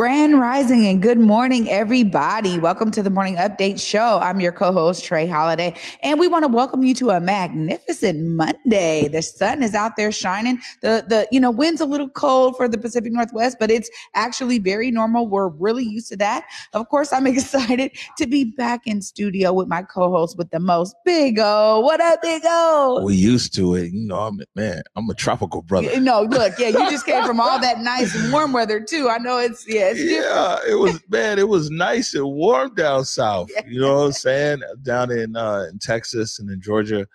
Grand Rising and good morning, everybody. Welcome to the Morning Update Show. I'm your co host, Trey Holiday, and we want to welcome you to a magnificent Monday. The sun is out there shining. The, the, you know, wind's a little cold for the Pacific Northwest, but it's actually very normal. We're really used to that. Of course, I'm excited to be back in studio with my co host with the most, Big O. What up, Big O? We used to it. You know, I'm, man, I'm a tropical brother. No, look, yeah, you just came from all that nice warm weather, too. I know it's, yeah, it's yeah, it was man. It was nice and warm down south. You know what I'm saying? Down in uh, in Texas and in Georgia,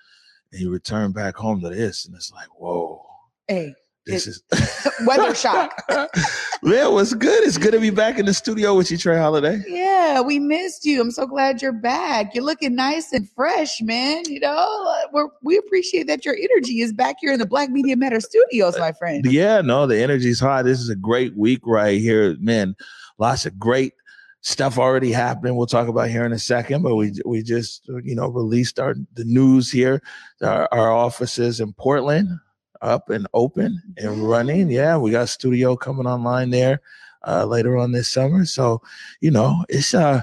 and you return back home to this, and it's like, whoa. Hey, this is weather shock. man, what's good? It's good to be back in the studio with you, Trey Holiday. Yeah, we missed you. I'm so glad you're back. You're looking nice and fresh, man. You know, we're, we appreciate that your energy is back here in the Black Media Matter studios, my friend. Uh, yeah, no, the energy's high. This is a great week right here, man. Lots of great stuff already happening. We'll talk about here in a second, but we we just you know released our the news here. Our, our offices in Portland up and open and running. Yeah, we got studio coming online there uh, later on this summer. So, you know, it's uh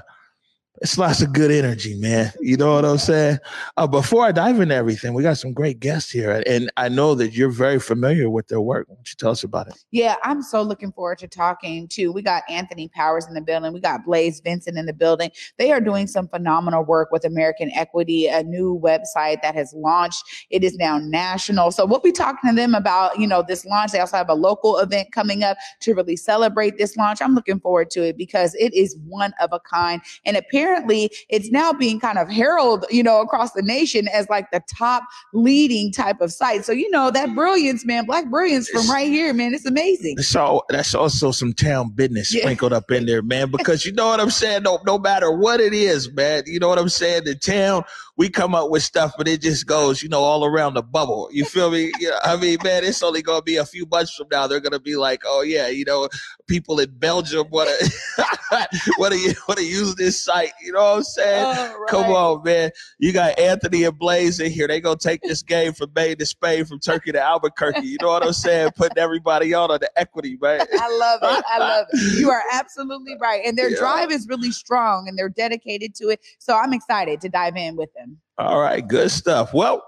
it's lots of good energy, man. You know what I'm saying? Uh, before I dive into everything, we got some great guests here, and I know that you're very familiar with their work. Why don't you tell us about it? Yeah, I'm so looking forward to talking to. We got Anthony Powers in the building. We got Blaze Vincent in the building. They are doing some phenomenal work with American Equity, a new website that has launched. It is now national. So we'll be talking to them about, you know, this launch. They also have a local event coming up to really celebrate this launch. I'm looking forward to it because it is one of a kind, and apparently apparently it's now being kind of heralded, you know, across the nation as like the top leading type of site. So, you know, that brilliance, man, black brilliance from right here, man, it's amazing. So that's also some town business yeah. sprinkled up in there, man, because you know what I'm saying? No, no matter what it is, man, you know what I'm saying? The town, we come up with stuff, but it just goes, you know, all around the bubble. You feel me? Yeah, I mean, man, it's only going to be a few months from now. They're going to be like, oh yeah, you know, people in Belgium want to want to want to use this site. You know what I'm saying? Oh, right. Come on, man. You got Anthony and Blaze in here. They gonna take this game from Maine to Spain, from Turkey to Albuquerque. You know what I'm saying? Putting everybody on on the equity, man. I love it. I love it. You are absolutely right, and their yeah. drive is really strong, and they're dedicated to it. So I'm excited to dive in with them. All right, good stuff. Well.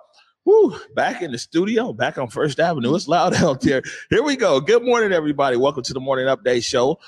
Woo, back in the studio, back on First Avenue. It's loud out there. Here we go. Good morning, everybody. Welcome to the Morning Update Show.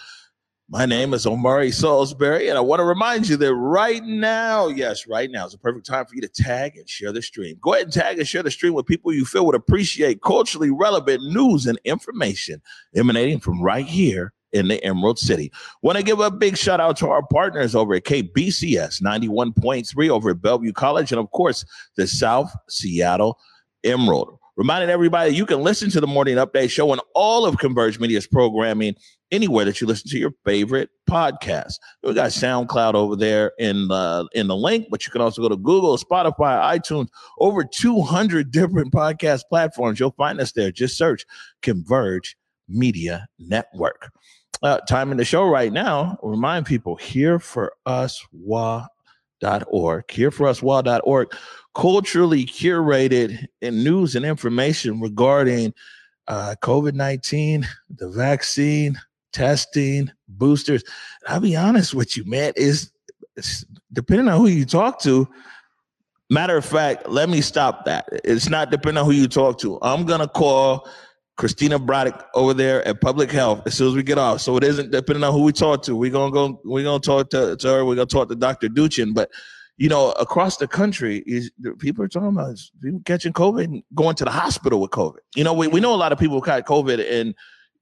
My name is Omari Salisbury, and I want to remind you that right now, yes, right now is the perfect time for you to tag and share the stream. Go ahead and tag and share the stream with people you feel would appreciate culturally relevant news and information emanating from right here in the Emerald City. Want to give a big shout out to our partners over at KBCS 91.3 over at Bellevue College, and of course, the South Seattle Emerald. Reminding everybody you can listen to the morning update show and all of Converge Media's programming anywhere that you listen to your favorite podcast. We got SoundCloud over there in the in the link, but you can also go to Google, Spotify, iTunes, over 200 different podcast platforms. You'll find us there. Just search Converge Media Network uh, time in the show right now, remind people here for us org, here for us org, culturally curated in news and information regarding uh, COVID 19, the vaccine, testing, boosters. I'll be honest with you, man, is depending on who you talk to. Matter of fact, let me stop that. It's not depending on who you talk to. I'm gonna call Christina Braddock over there at Public Health as soon as we get off. So it isn't depending on who we talk to. We're gonna go. We're gonna talk to, her. We're gonna talk to Dr. Duchin. But you know, across the country, is people are talking about people catching COVID and going to the hospital with COVID. You know, we, we know a lot of people caught COVID and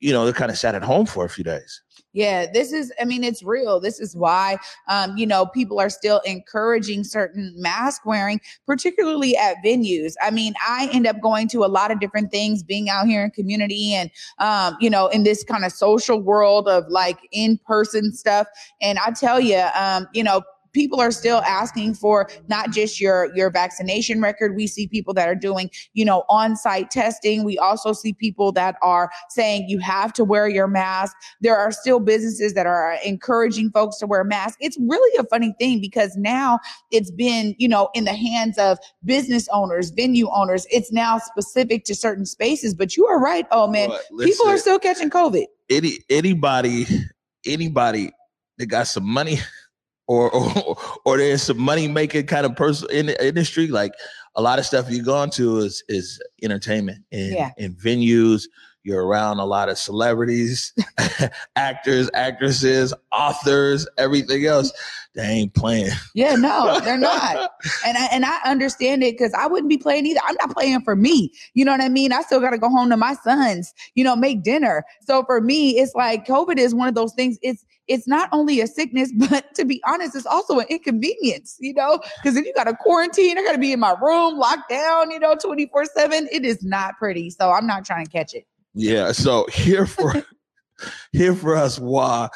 you know they kind of sat at home for a few days. Yeah, this is, I mean, it's real. This is why, um, you know, people are still encouraging certain mask wearing, particularly at venues. I mean, I end up going to a lot of different things, being out here in community and, um, you know, in this kind of social world of like in person stuff. And I tell you, um, you know, people are still asking for not just your your vaccination record. We see people that are doing, you know, on-site testing. We also see people that are saying you have to wear your mask. There are still businesses that are encouraging folks to wear masks. It's really a funny thing because now it's been, you know, in the hands of business owners, venue owners. It's now specific to certain spaces, but you are right. Oh man, people are still catching COVID. Any anybody anybody that got some money or or, or there's some money making kind of person in the industry, like a lot of stuff you've gone to is is entertainment and Yeah. in venues. You're around a lot of celebrities, actors, actresses, authors, everything else. They ain't playing. Yeah, no, they're not. And I, and I understand it because I wouldn't be playing either. I'm not playing for me. You know what I mean? I still got to go home to my sons, you know, make dinner. So for me, it's like COVID is one of those things. It's it's not only a sickness, but to be honest, it's also an inconvenience, you know, because if you got to quarantine, I got to be in my room locked down, you know, 24 seven. It is not pretty. So I'm not trying to catch it. Yeah. So here for here for us why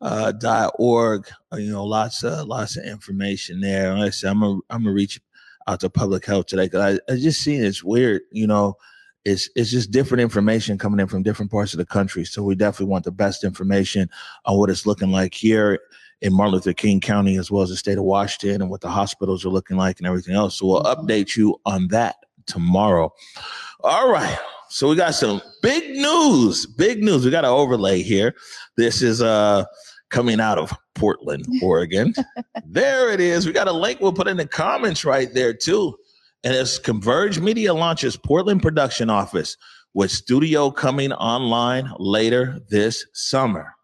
uh dot org uh, you know lots of lots of information there like i said i'm gonna i'm gonna reach out to public health today because I, I just seen it's weird you know it's it's just different information coming in from different parts of the country so we definitely want the best information on what it's looking like here in martin luther king county as well as the state of washington and what the hospitals are looking like and everything else so we'll update you on that tomorrow all right so we got some big news. Big news. We got an overlay here. This is uh coming out of Portland, Oregon. there it is. We got a link we'll put in the comments right there too. And it's Converge Media launches Portland production office with studio coming online later this summer.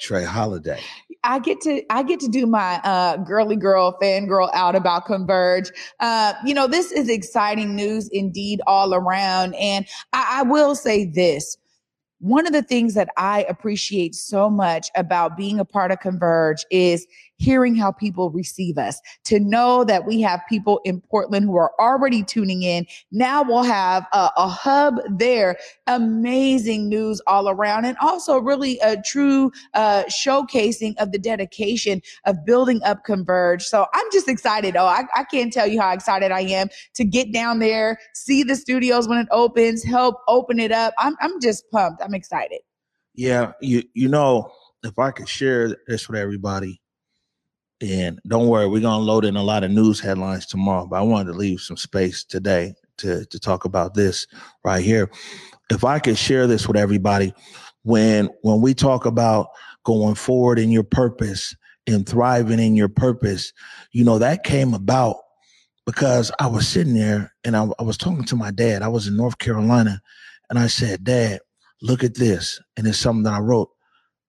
Trey Holiday. I get to I get to do my uh, girly girl fangirl out about Converge. Uh, you know, this is exciting news indeed all around. And I, I will say this. One of the things that I appreciate so much about being a part of Converge is hearing how people receive us. To know that we have people in Portland who are already tuning in. Now we'll have a, a hub there. Amazing news all around, and also really a true uh, showcasing of the dedication of building up Converge. So I'm just excited. Oh, I, I can't tell you how excited I am to get down there, see the studios when it opens, help open it up. I'm, I'm just pumped. I'm excited. Yeah, you you know, if I could share this with everybody, and don't worry, we're gonna load in a lot of news headlines tomorrow, but I wanted to leave some space today to to talk about this right here. If I could share this with everybody, when when we talk about going forward in your purpose and thriving in your purpose, you know, that came about because I was sitting there and I, I was talking to my dad. I was in North Carolina and I said, Dad, look at this. And it's something that I wrote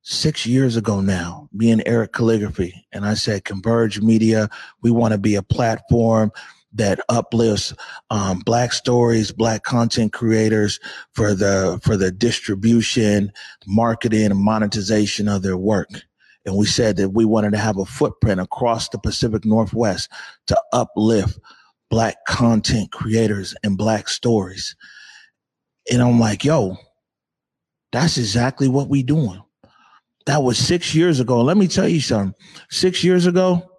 six years ago now, me and Eric Calligraphy. And I said, Converge Media, we want to be a platform that uplifts um, black stories, black content creators for the for the distribution, marketing, and monetization of their work. And we said that we wanted to have a footprint across the Pacific Northwest to uplift black content creators and black stories. And I'm like, yo, that's exactly what we doing. That was six years ago. Let me tell you something. Six years ago,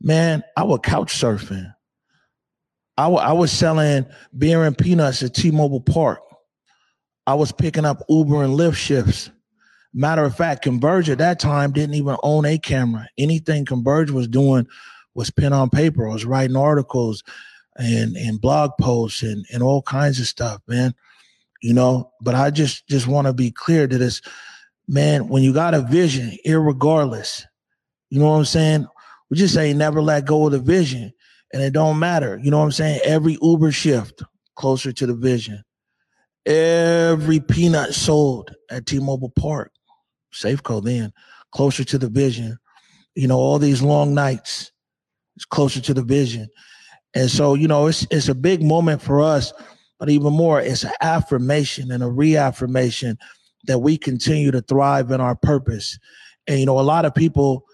man, I was couch surfing. I was selling beer and peanuts at T-Mobile Park. I was picking up Uber and Lyft shifts. Matter of fact, Converge at that time didn't even own a camera. Anything Converge was doing was pen on paper. I was writing articles and and blog posts and and all kinds of stuff, man. You know, but I just just want to be clear that it's man, when you got a vision, irregardless, you know what I'm saying? We just say never let go of the vision. And it don't matter. You know what I'm saying? Every Uber shift closer to the vision. Every peanut sold at T-Mobile Park, Safeco then, closer to the vision. You know, all these long nights, it's closer to the vision. And so, you know, it's it's a big moment for us, but even more, it's an affirmation and a reaffirmation that we continue to thrive in our purpose. And you know, a lot of people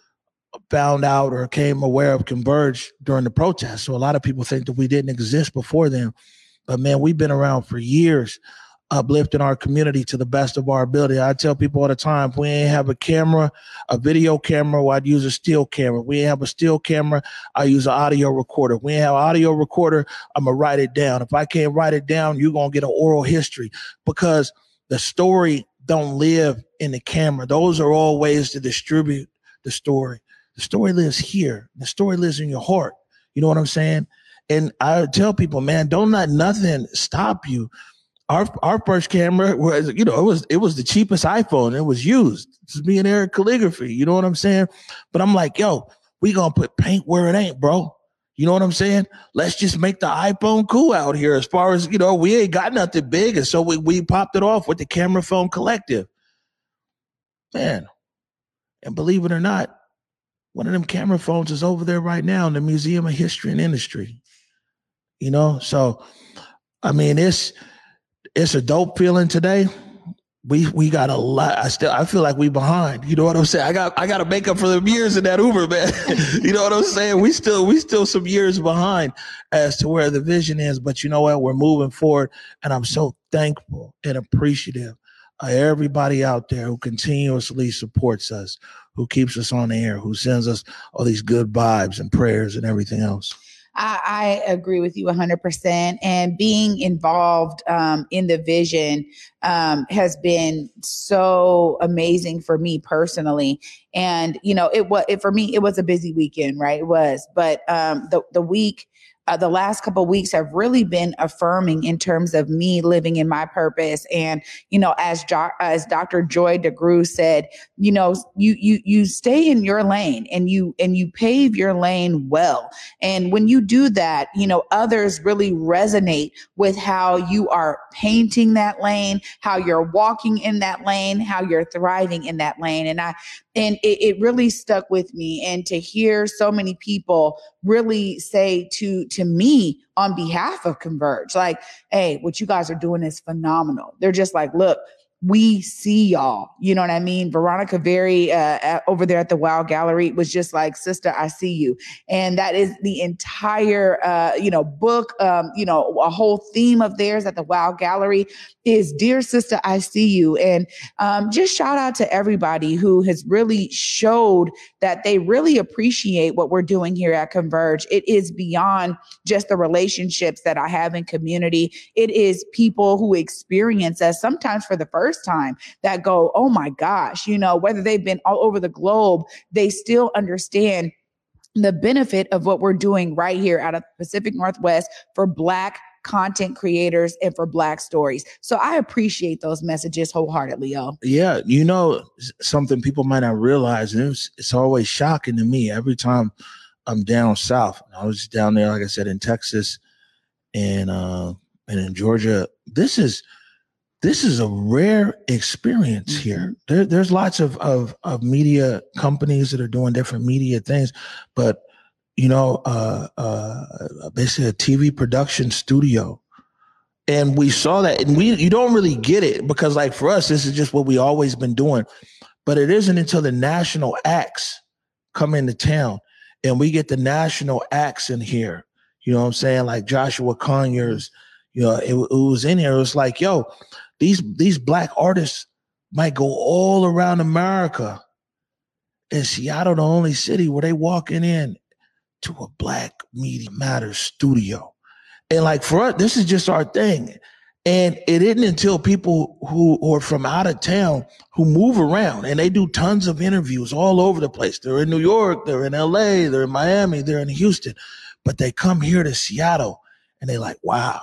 found out or came aware of Converge during the protest. So a lot of people think that we didn't exist before then. But man, we've been around for years. uplifting our community to the best of our ability. I tell people all the time, if we ain't have a camera, a video camera, well, I'd use a still camera. We ain't have a still camera, I use an audio recorder. We ain't have an audio recorder, I'm gonna write it down. If I can't write it down, you're gonna get an oral history because the story don't live in the camera. Those are all ways to distribute the story. The story lives here. The story lives in your heart. You know what I'm saying? And I tell people, man, don't let nothing stop you our our first camera was you know it was it was the cheapest iphone it was used it's me and eric calligraphy you know what i'm saying but i'm like yo we gonna put paint where it ain't bro you know what i'm saying? Let's just make the iphone cool out here as far as you know we ain't got nothing big. And so we, we popped it off with the camera phone collective. Man. And believe it or not one of them camera phones is over there right now in the museum of history and industry. You know? So i mean it's it's a dope feeling today. We we got a lot. I still I feel like we behind. You know what I'm saying? I got I got to make up for the years in that Uber, man. you know what I'm saying? We still we still some years behind as to where the vision is. But you know what? We're moving forward, and I'm so thankful and appreciative of everybody out there who continuously supports us, who keeps us on the air, who sends us all these good vibes and prayers and everything else. I, I agree with you 100%. And being involved um, in the vision um, has been so amazing for me personally. And, you know, it was, it, for me, it was a busy weekend, right? It was. But um, the, the week, uh, the last couple weeks have really been affirming in terms of me living in my purpose. And you know, as jo- as Dr. Joy DeGruy said, you know, you you you stay in your lane and you and you pave your lane well. And when you do that, you know, others really resonate with how you are painting that lane, how you're walking in that lane, how you're thriving in that lane. And I and it, it, really stuck with me and to hear so many people really say to to me on behalf of converge. Like hey what you guys are doing is phenomenal. They're just like look we see y'all. You know what I mean? Veronica Very uh, over there at the Wow Gallery was just like, "Sister, I see you," and that is the entire, uh, you know, book. Um, you know, a whole theme of theirs at the Wow Gallery is "Dear Sister, I see you," and um, just shout out to everybody who has really showed that they really appreciate what we're doing here at Converge. It is beyond just the relationships that I have in community. It is people who experience us sometimes for the first first time that go, oh my gosh, you know, whether they've been all over the globe, they still understand the benefit of what we're doing right here out of the Pacific Northwest for Black content creators and for Black stories. So I appreciate those messages wholeheartedly, yo. Yeah, you know, something people might not realize, and it's, it's always shocking to me every time I'm down south. I was down there, like I said, in Texas and uh, and in Georgia. This is this is a rare experience mm-hmm. here. There, there's lots of, of, of media companies that are doing different media things, but you know, uh, uh, basically a TV production studio. And we saw that, and we you don't really get it because, like for us, this is just what we always been doing. But it isn't until the national acts come into town, and we get the national acts in here. You know what I'm saying? Like Joshua Conyers, you know, it, it was in here. It was like, yo, these these black artists might go all around America. And Seattle, the only city where they walking in to a black media matters studio. And like for us, this is just our thing. And it isn't until people who are from out of town who move around and they do tons of interviews all over the place. They're in New York, they're in LA, they're in Miami, they're in Houston, but they come here to Seattle and they're like, wow,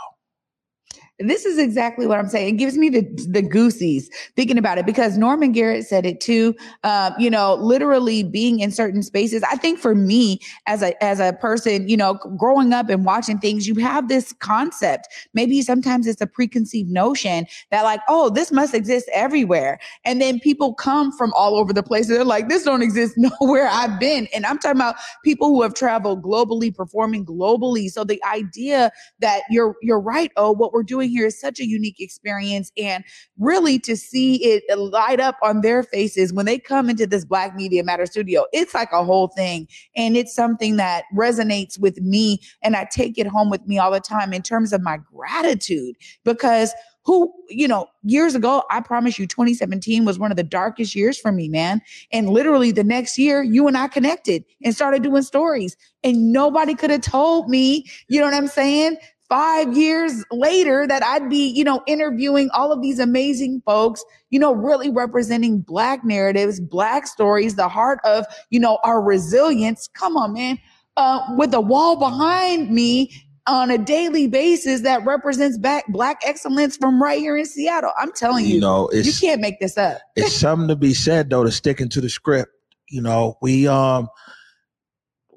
this is exactly what I'm saying. It gives me the the goosies thinking about it because Norman Garrett said it too. Um, you know, literally being in certain spaces. I think for me as a as a person, you know, growing up and watching things, you have this concept. Maybe sometimes it's a preconceived notion that like, oh, this must exist everywhere, and then people come from all over the place. They're like, this don't exist nowhere I've been, and I'm talking about people who have traveled globally, performing globally. So the idea that you're you're right. Oh, what we're doing here is such a unique experience. And really to see it light up on their faces when they come into this Black Media Matter studio, it's like a whole thing. And it's something that resonates with me. And I take it home with me all the time in terms of my gratitude because who, you know, years ago, I promise you, 2017 was one of the darkest years for me, man. And literally the next year, you and I connected and started doing stories. And nobody could have told me, you know what I'm saying? Five years later, that I'd be, you know, interviewing all of these amazing folks, you know, really representing Black narratives, Black stories, the heart of, you know, our resilience. Come on, man. Uh, with a wall behind me on a daily basis that represents back black excellence from right here in Seattle. I'm telling you, You know, you can't make this up. it's something to be said though to sticking to the script. You know, we um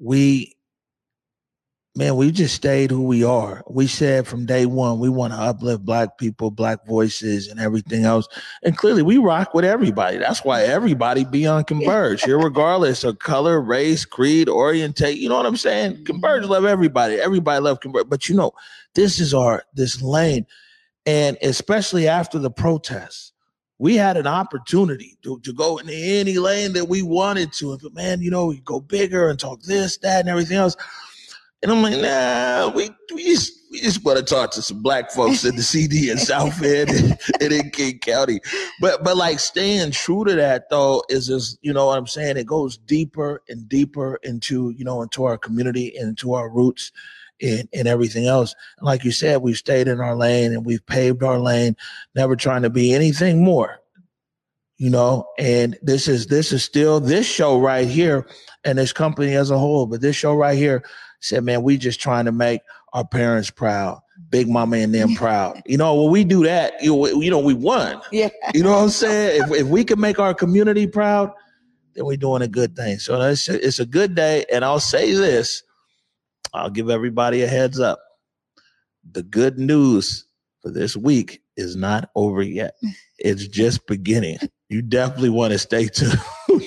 we man, we just stayed who we are. We said from day one we want to uplift black people, black voices, and everything else. And clearly we rock with everybody. That's why everybody be on Converge, here regardless of color, race, creed, orientate. You know what I'm saying? Converge love everybody. Everybody love Converge. But you know, this is our this lane. And especially after the protests, we had an opportunity to, to go into any lane that we wanted to. But man, you know, we go bigger and talk this, that, and everything else. And I'm like, nah, we, we just we just want to talk to some black folks in the CD in South End and, in King County. But but like staying true to that though is just, you know what I'm saying? It goes deeper and deeper into, you know, into our community and into our roots and, and everything else. And like you said, we've stayed in our lane and we've paved our lane, never trying to be anything more. You know, and this is this is still this show right here and this company as a whole, but this show right here said, man, we just trying to make our parents proud, Big Mama and them proud. You know, when we do that, you know, you know, we won. Yeah. You know what I'm saying? If, if we can make our community proud, then we're doing a good thing. So it's, it's a good day. And I'll say this I'll give everybody a heads up. The good news for this week is not over yet, it's just beginning. You definitely want to stay tuned.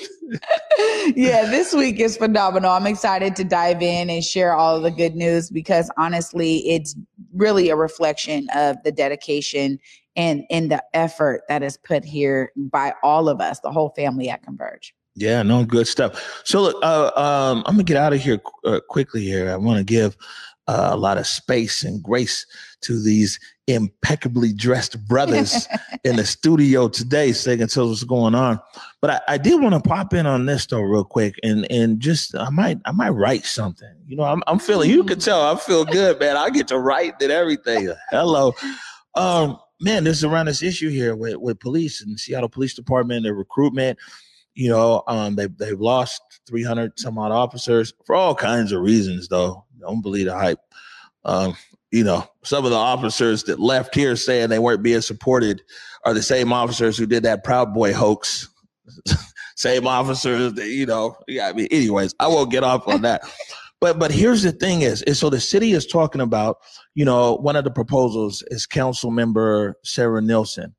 yeah, this week is phenomenal. I'm excited to dive in and share all the good news because honestly, it's really a reflection of the dedication and and the effort that is put here by all of us, the whole family at Converge. Yeah, no, good stuff. So, look, uh, um, I'm gonna get out of here uh, quickly. Here, I want to give uh, a lot of space and grace to these impeccably dressed brothers in the studio today, so they can tell us what's going on. But I, I did want to pop in on this though, real quick, and and just I might I might write something. You know, I'm I'm feeling. You can tell I feel good, man. I get to write and everything. Hello, um, man. This is around this issue here with with police and Seattle Police Department, their recruitment you know, um, they they've lost 300 some odd officers for all kinds of reasons, though. Don't believe the hype. Um, you know, some of the officers that left here saying they weren't being supported are the same officers who did that Proud Boy hoax. same officers that you know. Yeah, I mean, anyways, I won't get off on that. But but here's the thing: is is so the city is talking about. You know, one of the proposals is Council Member Sara Nelson.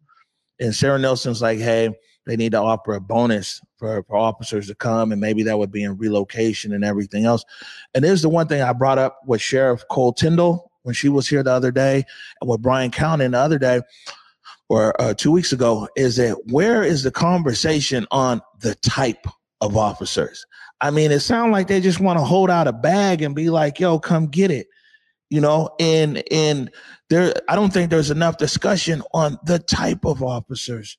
and Sara Nelson's like, hey they need to offer a bonus for, for officers to come and maybe that would be in relocation and everything else and there's the one thing i brought up with sheriff Cole-Tindall when she was here the other day and with brian county the other day or uh, two weeks ago is that where is the conversation on the type of officers i mean it sounds like they just want to hold out a bag and be like yo come get it you know and and there i don't think there's enough discussion on the type of officers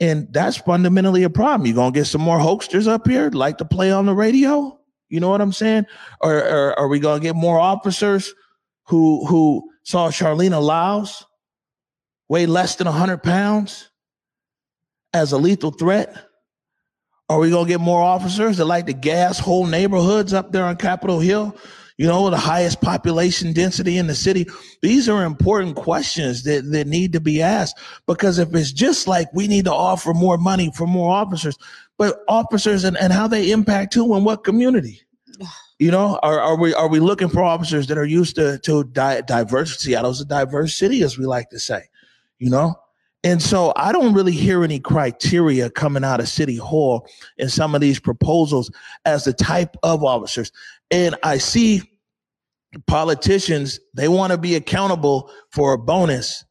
and that's fundamentally a problem. You're gonna get some more hoaxsters up here, like to play on the radio. You know what I'm saying? Or, or are we gonna get more officers who who saw Charleena Lyles weigh less than hundred pounds as a lethal threat? Are we gonna get more officers that like to gas whole neighborhoods up there on Capitol Hill? You know, the highest population density in the city. These are important questions that, that need to be asked because if it's just like we need to offer more money for more officers, but officers and, and how they impact who and what community. You know, are, are we are we looking for officers that are used to to di- diversity? Seattle's a diverse city, as we like to say. You know, and so I don't really hear any criteria coming out of City Hall in some of these proposals as the type of officers. And I see politicians, they want to be accountable for a bonus,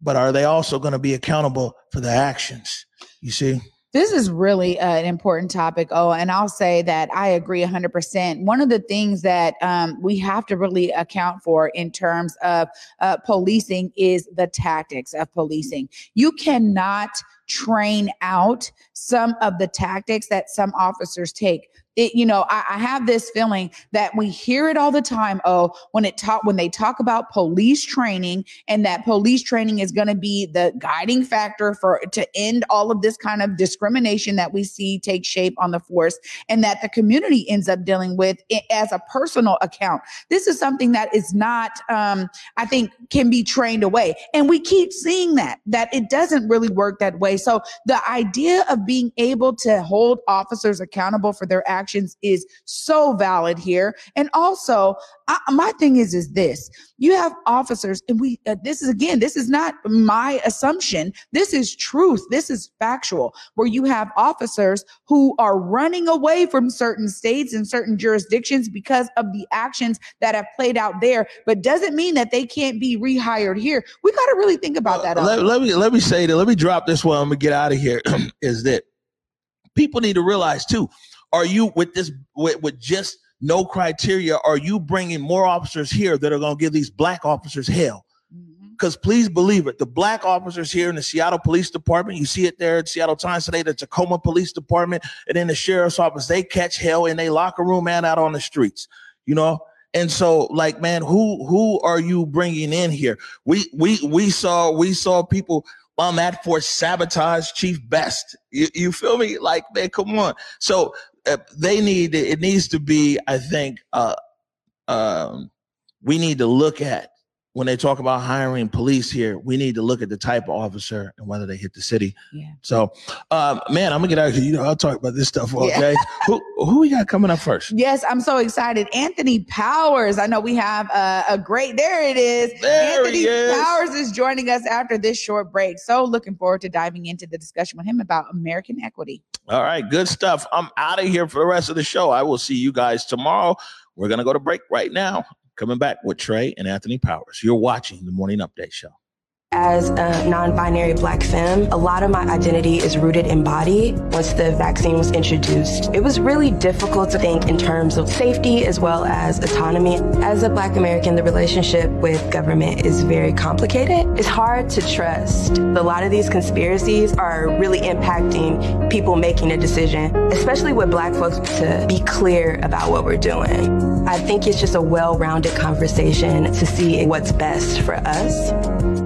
but are they also going to be accountable for the actions? You see? This is really uh, an important topic. Oh, and I'll say that I agree 100%. One of the things that um, we have to really account for in terms of uh, policing is the tactics of policing. You cannot train out some of the tactics that some officers take it, you know, I, I, have this feeling that we hear it all the time. Oh, when it talk when they talk about police training and that police training is going to be the guiding factor for to end all of this kind of discrimination that we see take shape on the force and that the community ends up dealing with as a personal account. This is something that is not, um, I think, can be trained away, and we keep seeing that that it doesn't really work that way. So the idea of being able to hold officers accountable for their actions actions is so valid here. And also, I, my thing is, is this, you have officers and we, uh, this is again, this is not my assumption. This is truth. This is factual where you have officers who are running away from certain states and certain jurisdictions because of the actions that have played out there, but doesn't mean that they can't be rehired here. We got to really think about that. Uh, let, let, me, let me say that, let me drop this one. I'm gonna get out of here is that people need to realize too, are you with this with, with just no criteria? Are you bringing more officers here that are going to give these black officers hell? Because mm-hmm. please believe it, the black officers here in the Seattle Police Department, you see it there at Seattle Times today, the Tacoma Police Department, and in the sheriff's office, they catch hell in a locker room and out on the streets. You know, and so, like, man, who who are you bringing in here? We we we saw we saw people on that for sabotage Chief Best. You, you feel me? Like, man, come on. So they need it needs to be i think uh um we need to look at when they talk about hiring police here, we need to look at the type of officer and whether they hit the city. Yeah. So, um, man, I'm gonna get out here. You know, I'll talk about this stuff all yeah. day. who who we got coming up first? Yes, I'm so excited. Anthony Powers. I know we have a, a great. There it is. There Anthony is. Powers is joining us after this short break. So looking forward to diving into the discussion with him about American equity. All right, good stuff. I'm out of here for the rest of the show. I will see you guys tomorrow. We're gonna go to break right now. Coming back with Trey and Anthony Powers. You're watching the Morning Update Show. As a non binary black femme, a lot of my identity is rooted in body. Once the vaccine was introduced, it was really difficult to think in terms of safety as well as autonomy. As a black American, the relationship with government is very complicated. It's hard to trust. A lot of these conspiracies are really impacting people making a decision, especially with black folks, to be clear about what we're doing. I think it's just a well rounded conversation to see what's best for us.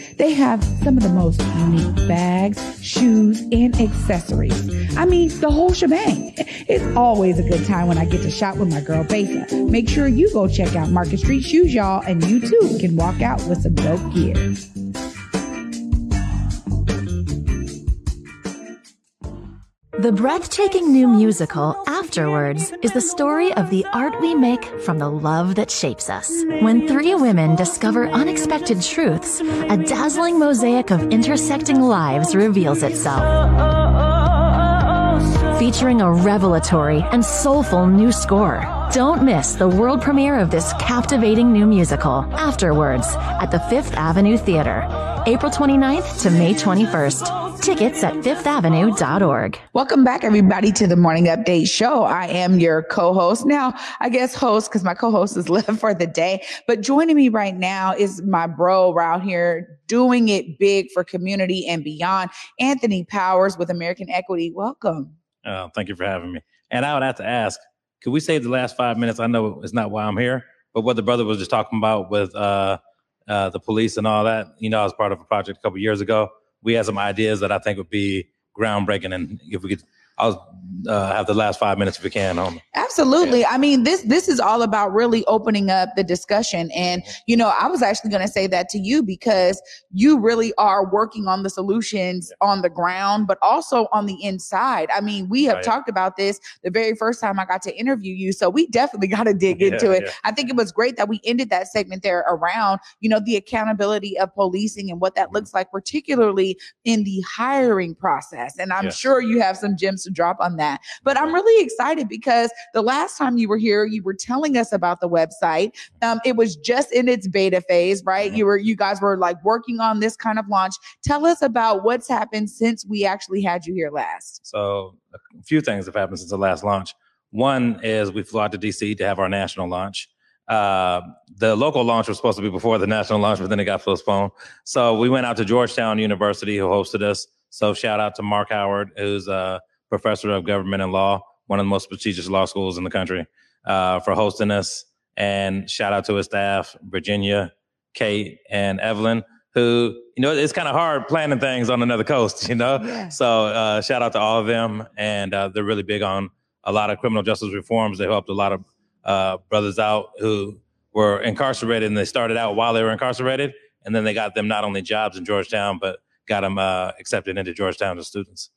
They have some of the most unique bags, shoes, and accessories. I mean, the whole shebang. It's always a good time when I get to shop with my girl Besa. Make sure you go check out Market Street Shoes, y'all, and you too can walk out with some dope gear. The breathtaking new musical, Afterwards, is the story of the art we make from the love that shapes us. When three women discover unexpected truths, a dazzling mosaic of intersecting lives reveals itself. Featuring a revelatory and soulful new score. Don't miss the world premiere of this captivating new musical, Afterwards, at the Fifth Avenue Theater, April 29th to May 21st. Tickets at fifthavenue.org. Welcome back, everybody, to the Morning Update Show. I am your co host. Now, I guess host because my co host is left for the day. But joining me right now is my bro around here doing it big for community and beyond, Anthony Powers with American Equity. Welcome. Oh, thank you for having me. And I would have to ask, could we save the last five minutes? I know it's not why I'm here, but what the brother was just talking about with uh, uh, the police and all that. You know, I was part of a project a couple years ago we had some ideas that I think would be groundbreaking. And if we could I'll uh, have the last five minutes if we can on. Absolutely. I mean, this this is all about really opening up the discussion. And you know, I was actually going to say that to you because you really are working on the solutions on the ground, but also on the inside. I mean, we have talked about this the very first time I got to interview you, so we definitely got to dig Yeah, into it. yeah. I think it was great that we ended that segment there around, you know, the accountability of policing and what that Mm-hmm. looks like, particularly in the hiring process. And I'm Yeah. sure you have some gems to drop on that. But I'm really excited because the last time you were here, you were telling us about the website. Um, it was just in its beta phase, right? Mhm. You were you guys were like working on this kind of launch. Tell us about what's happened since we actually had you here last. So a few things have happened since the last launch. One is we flew out to DC to have our national launch. Uh, the local launch was supposed to be before the national launch, but then it got postponed. So we went out to Georgetown University, who hosted us. So shout out to Marc Howard, who's a professor of government and law, one of the most prestigious law schools in the country, uh, for hosting us. And shout out to his staff, Virginia, Kate, and Evelyn, who, you know, it's kind of hard planning things on another coast, you know? Yeah. So uh, shout out to all of them, and uh, they're really big on a lot of criminal justice reforms. They helped a lot of uh, brothers out who were incarcerated, and they started out while they were incarcerated, and then they got them not only jobs in Georgetown, but got them uh, accepted into Georgetown as students.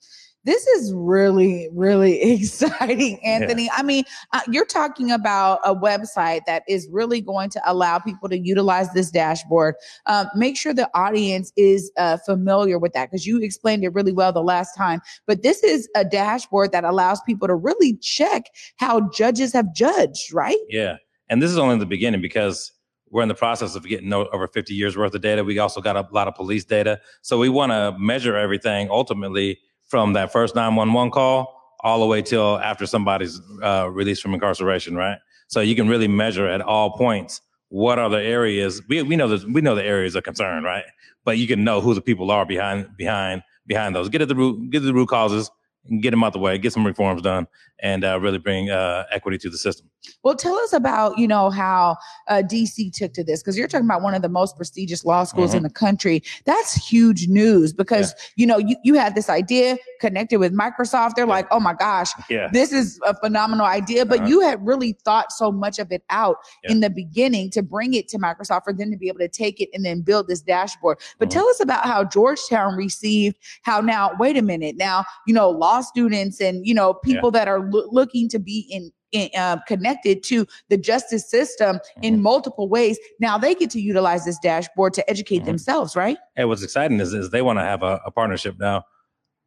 This is really, really exciting, Anthony. I mean, uh, you're talking about a website that is really going to allow people to utilize this dashboard. Um, make sure the audience is uh, familiar with that because you explained it really well the last time. But this is a dashboard that allows people to really check how judges have judged, right? Yeah, and this is only the beginning because we're in the process of getting over 50 years worth of data. We also got a lot of police data, so we want to measure everything ultimately from that first 911 call all the way till after somebody's uh, released from incarceration, right? So you can really measure at all points what are the areas we we know that we know the areas of concern, right? But you can know who the people are behind behind behind those. Get at the root, get to the root causes, and get them out the way, get some reforms done, and uh, really bring uh, equity to the system. Well, tell us about you know how uh, DC took to this because you're talking about one of the most prestigious law schools in the country. That's huge news because you know you you had this idea connected with Microsoft. They're like, oh my gosh, Yeah. this is a phenomenal idea. But Uh-huh. you had really thought so much of it out Yeah. in the beginning to bring it to Microsoft for them to be able to take it and then build this dashboard. But Mhm. tell us about how Georgetown received how now. Wait a minute, now you know law students and you know people that are loo- looking to be in. in uh, connected to the justice system in Mhm. multiple ways. Now they get to utilize this dashboard to educate Mhm. themselves, right? Hey, what's exciting is, is they want to have a, a partnership now.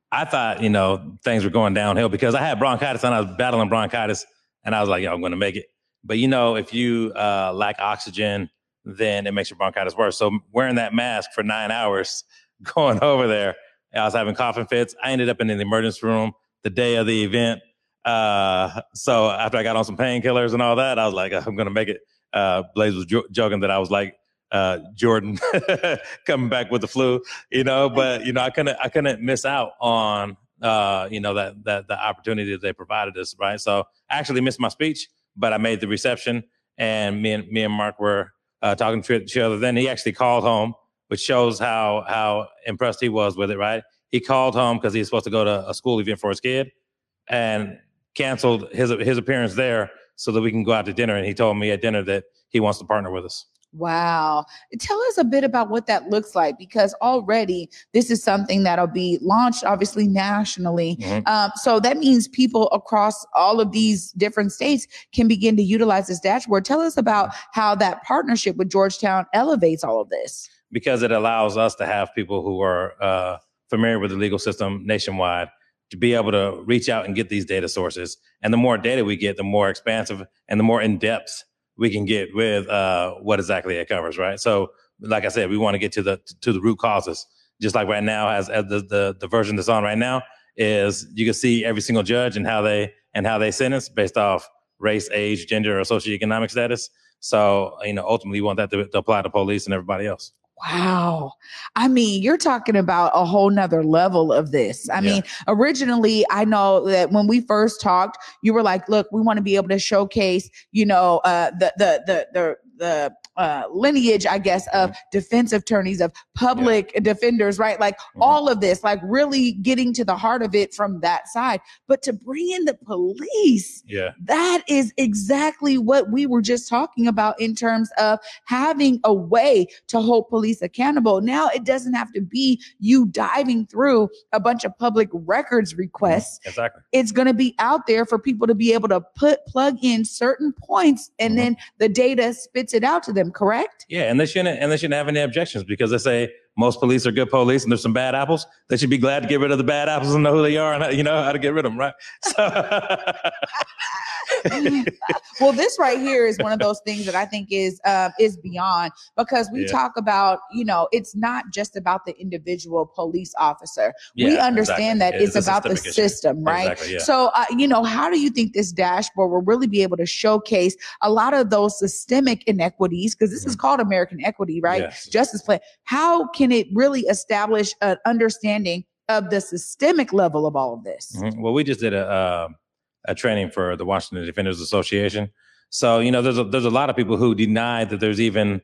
I thought, you know, things were going downhill because I had bronchitis and I was battling bronchitis and I was like, yo, I'm going to make it. But you know, if you uh, lack oxygen, then it makes your bronchitis worse. So wearing that mask for nine hours, going over there, I was having coughing fits. I ended up in the emergency room the day of the event. Uh, so after I got on some painkillers and all that, I was like, I'm going to make it. Uh, Blaze was jo- joking that I was like, uh, Jordan coming back with the flu, you know, but you know, I couldn't, I couldn't miss out on, uh, you know, that, that, the opportunity that they provided us. Right. So I actually missed my speech, but I made the reception and me and me and Marc were, uh, talking to each other. Then he actually called home, which shows how, how impressed he was with it. Right. He called home because he was supposed to go to a school event for his kid and canceled his, his appearance there so that we can go out to dinner. And he told me at dinner that he wants to partner with us. Wow. Tell us a bit about what that looks like because already this is something that'll be launched obviously nationally. Mhm. Um, so that means people across all of these different states can begin to utilize this dashboard. Tell us about how that partnership with Georgetown elevates all of this. because it allows us to have people who are uh, familiar with the legal system nationwide to be able to reach out and get these data sources. And the more data we get, the more expansive and the more in depth we can get with uh, what exactly it covers, right? So, like I said, we want to get to the to the root causes. Just like right now, as, as the, the the version that's on right now is you can see every single judge and how they and how they sentence based off race, age, gender, or socioeconomic status. So, you know, ultimately, you want that to, to apply to police and everybody else. Wow. I mean, you're talking about a whole nother level of this. I Yeah. mean, originally, I know that when we first talked, you were like, look, we want to be able to showcase, you know, uh, the, the, the, the, the uh, lineage, I guess, of defense attorneys, of public defenders, right? Like Mhm. all of this, like really getting to the heart of it from that side. But to bring in the police, Yeah. that is exactly what we were just talking about in terms of having a way to hold police accountable. Now it doesn't have to be you diving through a bunch of public records requests. Exactly. It's going to be out there for people to be able to put plug in certain points and Mhm. then the data spits it out to them, correct? Yeah, and they shouldn't and they shouldn't have any objections because they say most police are good police and there's some bad apples. They should be glad to get rid of the bad apples and know who they are and you know how to get rid of them, right? So, well, this right here is one of those things that I think is uh, is beyond because we Yeah. talk about you know it's not just about the individual police officer. we understand exactly. that It's it's, about the issue. system, right? Exactly, yeah. So uh, you know, how do you think this dashboard will really be able to showcase a lot of those systemic inequities? Because this is called American equity, right? Mm-hmm. Yes. Justice plan. How can it really establish an understanding of the systemic level of all of this? Mhm. Well, we just did a uh, a training for the Washington Defenders Association. So you know, there's a, there's a lot of people who deny that there's even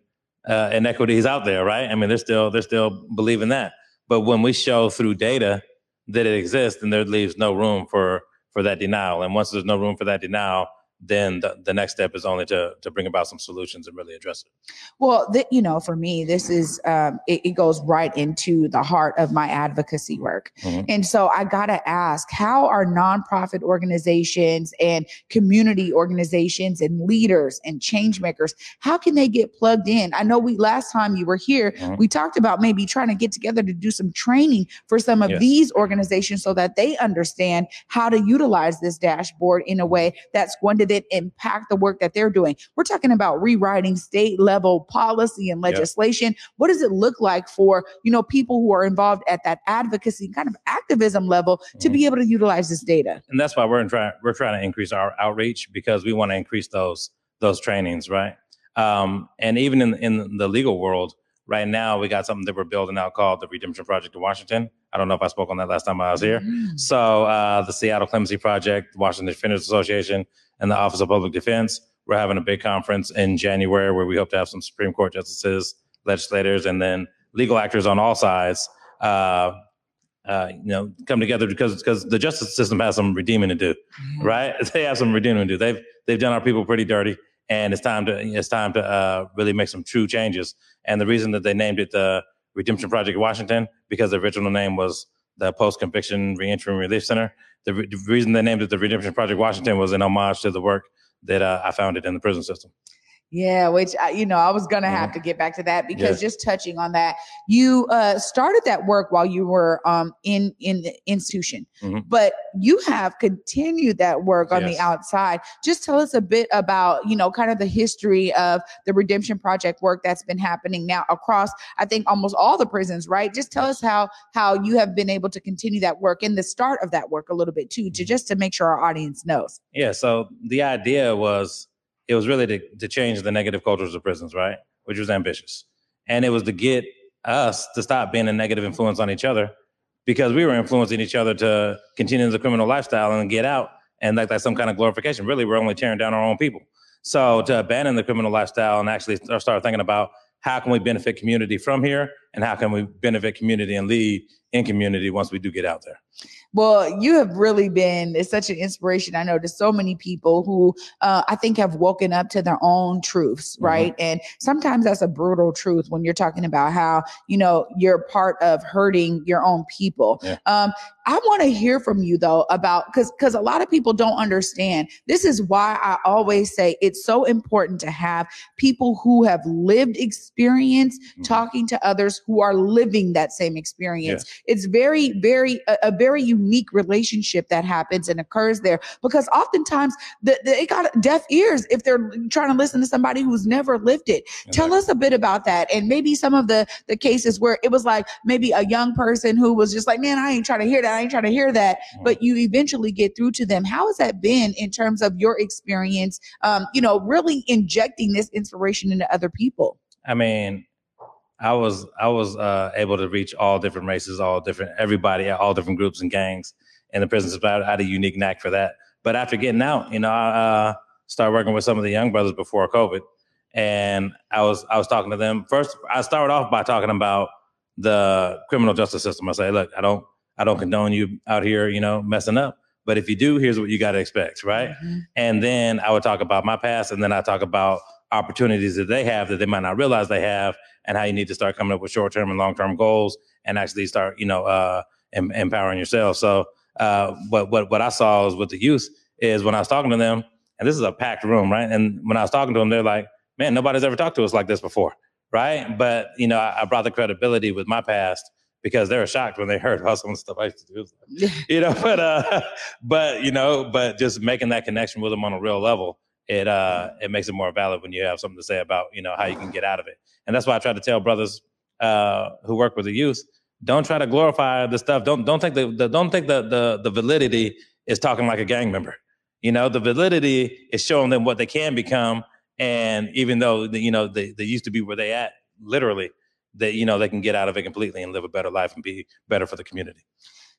uh, inequities out there, right? I mean, they're still they're still believing that. But when we show through data that it exists, then there leaves no room for for that denial. And once there's no room for that denial, then the, the next step is only to to bring about some solutions and really address it. Well, th- you know, for me, this is um, it, it goes right into the heart of my advocacy work, Mhm. and so I gotta ask: How are nonprofit organizations and community organizations and leaders and change makers? How can they get plugged in? I know we last time you were here, Mhm. we talked about maybe trying to get together to do some training for some of Yes. these organizations so that they understand how to utilize this dashboard in a way that's going to then impact the work that they're doing. We're talking about rewriting state level policy and Yep. legislation. What does it look like for, you know, people who are involved at that advocacy kind of activism level to Mhm. be able to utilize this data? and that's why we're trying we're trying to increase our outreach because we want to increase those those trainings, right? Um, and even in in the legal world, right now we got something that we're building out called the Redemption Project in Washington. I don't know if I spoke on that last time I was here. Mm. So uh, the Seattle Clemency Project, Washington Defenders Association, and the Office of Public Defense, we're having a big conference in January where we hope to have some Supreme Court justices, legislators, and then legal actors on all sides. Uh, uh, you know, come together because because the justice system has some redeeming to do, right? They have some redeeming to do. They've they've done our people pretty dirty, and it's time to it's time to uh, really make some true changes. And the reason that they named it the Redemption Project Washington because the original name was the Post Conviction Reentry and Relief Center. The, re- the reason they named it the Redemption Project Washington was in homage to the work that uh, I founded in the prison system. Yeah, which I, you know, I was gonna have to get back to that because just touching on that, you uh, started that work while you were um, in in the institution, Mhm. but you have continued that work on the outside. Just tell us a bit about you know, kind of the history of the Redemption Project work that's been happening now across, I think, almost all the prisons. Right? Just tell us how how you have been able to continue that work and the start of that work a little bit too, to just to make sure our audience knows. Yeah. So the idea was it was really to, to change the negative cultures of prisons, right? Which was ambitious. And it was to get us to stop being a negative influence on each other because we were influencing each other to continue the criminal lifestyle and get out and like that's some kind of glorification. Really, we're only tearing down our own people. So to abandon the criminal lifestyle and actually start start thinking about how can we benefit community from here and how can we benefit community and lead in community once we do get out there. Well, you have really been it's such an inspiration. I know to so many people who uh, I think have woken up to their own truths, Mhm. right? And sometimes that's a brutal truth when you're talking about how you know you're part of hurting your own people. Yeah. Um, I want to hear from you though about because because a lot of people don't understand. This is why I always say it's so important to have people who have lived experience Mhm. talking to others who are living that same experience. It's very very a, a very unique relationship that happens and occurs there because oftentimes the, the, it got deaf ears if they're trying to listen to somebody who's never lived it. Tell us a bit about that and maybe some of the the cases where it was like maybe a young person who was just like man i ain't trying to hear that. I ain't trying to hear that. But you eventually get through to them. How has that been in terms of your experience um you know really injecting this inspiration into other people? I mean, I was I was uh, able to reach all different races, all different everybody, all different groups and gangs in the prison system. I had a unique knack for that. But after getting out, you know, I uh, started working with some of the young brothers before COVID, and I was I was talking to them first. I started off by talking about the criminal justice system. I say, look, I don't I don't condone you out here, you know, messing up. But if you do, here's what you got to expect, right? Mm-hmm. And then I would talk about my past, and then I talk about opportunities that they have that they might not realize they have, and how you need to start coming up with short term and long term goals, and actually start, you know, uh, em- empowering yourself. So, uh, what what what I saw is with the youth is when I was talking to them, and this is a packed room, right? And when I was talking to them, they're like, "Man, nobody's ever talked to us like this before." Right, but you know, I, I brought the credibility with my past because they were shocked when they heard about some of the stuff I used to do. You know, but uh, but you know, but just making that connection with them on a real level, it uh, it makes it more valid when you have something to say about you know how you can get out of it. And that's why I try to tell brothers uh, who work with the youth, don't try to glorify the stuff. Don't don't think the, the don't think the, the the validity is talking like a gang member. You know, the validity is showing them what they can become. And even though the, you know they, they used to be where they at, literally, that you know they can get out of it completely and live a better life and be better for the community.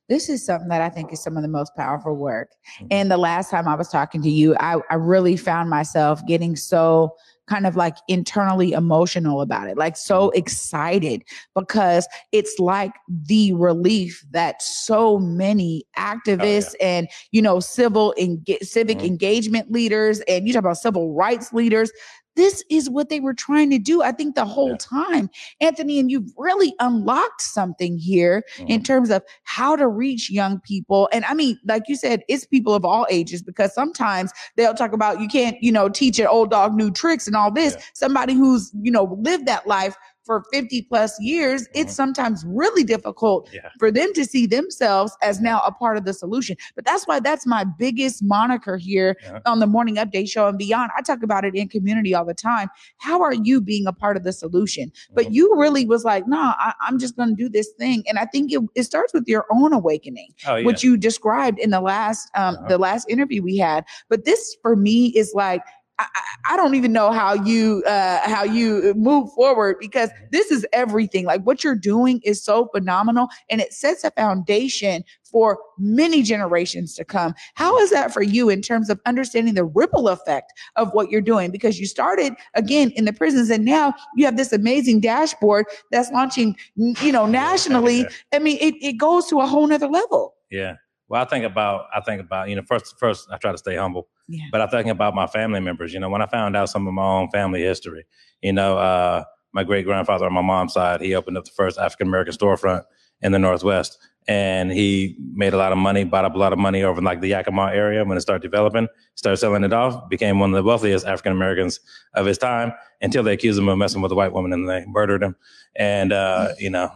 This is something that I think is some of the most powerful work. Mhm. And the last time I was talking to you, I, I really found myself getting so kind of like internally emotional about it, like so excited because it's like the relief that so many activists and, you know, civil and civic Mhm. engagement leaders and you talk about civil rights leaders. This is what they were trying to do. I think the whole Yeah. time, Anthony, and you've really unlocked something here in Mhm. terms of how to reach young people. And I mean, like you said, it's people of all ages because sometimes they'll talk about you can't, you know, teach an old dog new tricks and all this. Yeah. Somebody who's, you know, lived that life for 50 plus years, it's Mhm. sometimes really difficult Yeah. for them to see themselves as now a part of the solution. But that's why that's my biggest moniker here Yeah. on the morning update show and beyond. I talk about it in community all the time. How are you being a part of the solution? But Mhm. you really was like, no, I, I'm just going to do this thing. And I think it, it starts with your own awakening, oh, yeah. which you described in the last um, Uh-huh. the last interview we had. But this for me is like. I, I- don't even know how you uh, how you move forward because this is everything. Like what you're doing is so phenomenal, and it sets a foundation for many generations to come. How is that for you in terms of understanding the ripple effect of what you're doing? Because you started again in the prisons, and now you have this amazing dashboard that's launching, you know, nationally. I mean, it, it goes to a whole nother level. Yeah. Well, I think about I think about you know first first I try to stay humble, Yeah. but I think about my family members. You know, when I found out some of my own family history, you know, uh, my great grandfather on my mom's side, he opened up the first African American storefront in the Northwest, and he made a lot of money, bought up a lot of money over in like the Yakima area when it started developing, started selling it off, became one of the wealthiest African Americans of his time until they accused him of messing with a white woman and they murdered him, and uh, you know,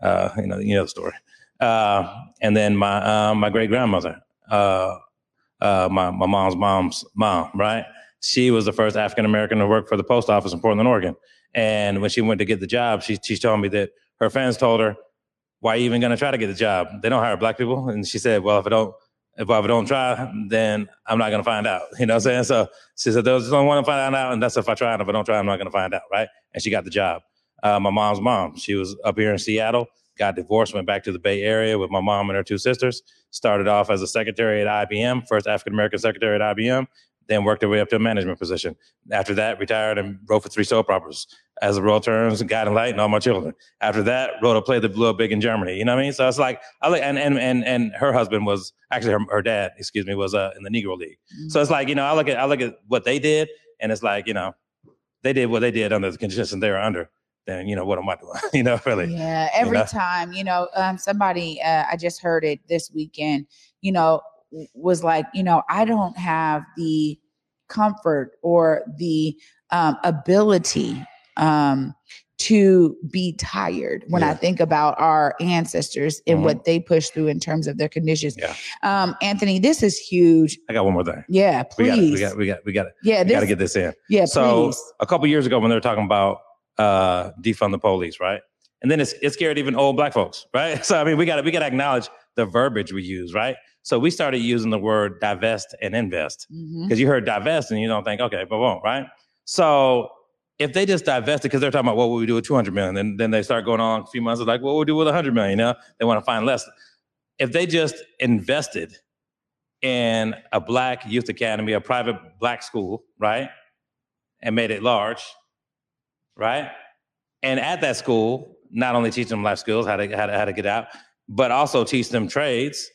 uh, you know, you know the story. Uh, and then my uh, my great grandmother, uh, uh, my my mom's mom's mom, right? She was the first African American to work for the post office in Portland, Oregon. And when she went to get the job, she she told me that her fans told her, "Why are you even going to try to get the job? They don't hire black people." And she said, "Well, if I don't." If I don't try, then I'm not gonna find out. You know what I'm saying? So she said, "There's only one to find out, and that's if I try. And if I don't try, I'm not gonna find out, right?" And she got the job. Uh, my mom's mom, she was up here in Seattle, got divorced, went back to the Bay Area with my mom and her two sisters. Started off as a secretary at IBM, first African American secretary at IBM, then worked her way up to a management position. After that, retired and wrote for three soap operas as the world turns, Guiding Light, and All My Children. After that, wrote a play that blew up big in Germany. You know what I mean? So it's like, I like, and and and and her husband was actually her, her dad, excuse me, was uh, in the Negro League. So it's like, you know, I look at I look at what they did, and it's like, you know, they did what they did under the conditions they were under. Then you know what am I doing? you know, really. Yeah, every know? time, you know, um, somebody uh, I just heard it this weekend, you know, was like, you know, I don't have the comfort or the um, ability um, to be tired when I think about our ancestors and Mhm. what they pushed through in terms of their conditions. Yeah. Um, Anthony, this is huge. I got one more thing. Yeah, We got, please. we got, we got, we got, yeah, we got to get this in. yeah, so please. a couple years ago when they were talking about uh defund the police, right? And then it's it scared even old black folks, right? So I mean, we got to we got to acknowledge the verbiage we use, right? So we started using the word divest and invest because you heard divest and you don't think, okay, but won't, right? So if they just divested, because they're talking about what would we do with 200 million, then, then they start going on a few months, like, what would we do with 100 million? You know, they want to find less. If they just invested in a black youth academy, a private black school, right? and made it large, right? And at that school, not only teach them life skills, how to how to, how to get out, but also teach them trades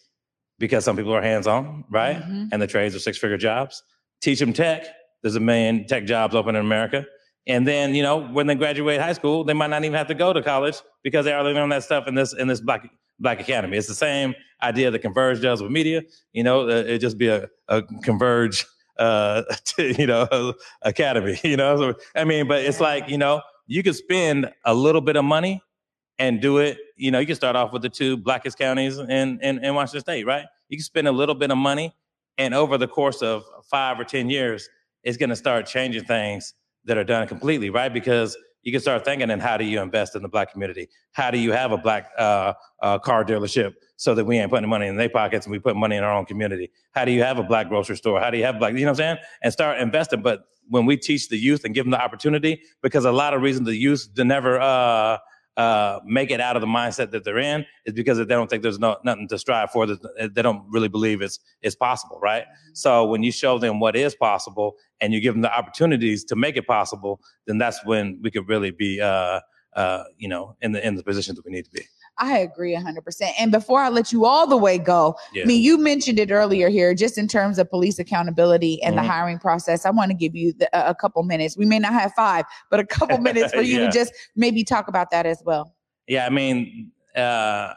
because some people are hands on, right? Mm-hmm. And the trades are six figure jobs. Teach them tech. There's a million tech jobs open in America. And then, you know, when they graduate high school, they might not even have to go to college because they already learn that stuff in this in this black black academy. It's the same idea that Converge does with media. You know, uh, it just be a, a Converge, uh, you know, academy. You know, so, I mean, but it's like you know, you could spend a little bit of money and do it. You know, you can start off with the two blackest counties in, in, in Washington State, right? You can spend a little bit of money, and over the course of five or 10 years, it's going to start changing things that are done completely, right? Because you can start thinking, and how do you invest in the black community? How do you have a black uh, uh, car dealership so that we ain't putting money in their pockets and we put money in our own community? How do you have a black grocery store? How do you have black, you know what I'm saying? And start investing. But when we teach the youth and give them the opportunity, because a lot of reasons the youth they never uh, uh, make it out of the mindset that they're in is because they don't think there's no, nothing to strive for. That they don't really believe it's it's possible, right? So when you show them what is possible and you give them the opportunities to make it possible, then that's when we could really be, uh, uh, you know, in the in the position that we need to be. I agree 100%. And before I let you all the way go, Yeah. I mean, you mentioned it earlier here, just in terms of police accountability and Mhm. the hiring process. I want to give you the, a a couple minutes. We may not have five, but a couple minutes for you Yeah. to just maybe talk about that as well. Yeah, I mean, uh,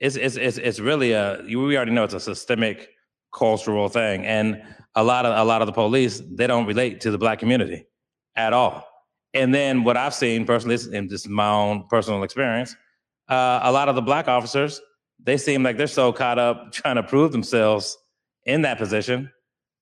it's it's it's it's really a we already know it's a systemic cultural thing, and a lot of a lot of the police they don't relate to the black community at all. And then what I've seen personally, and this is my own personal experience, uh, a lot of the black officers they seem like they're so caught up trying to prove themselves in that position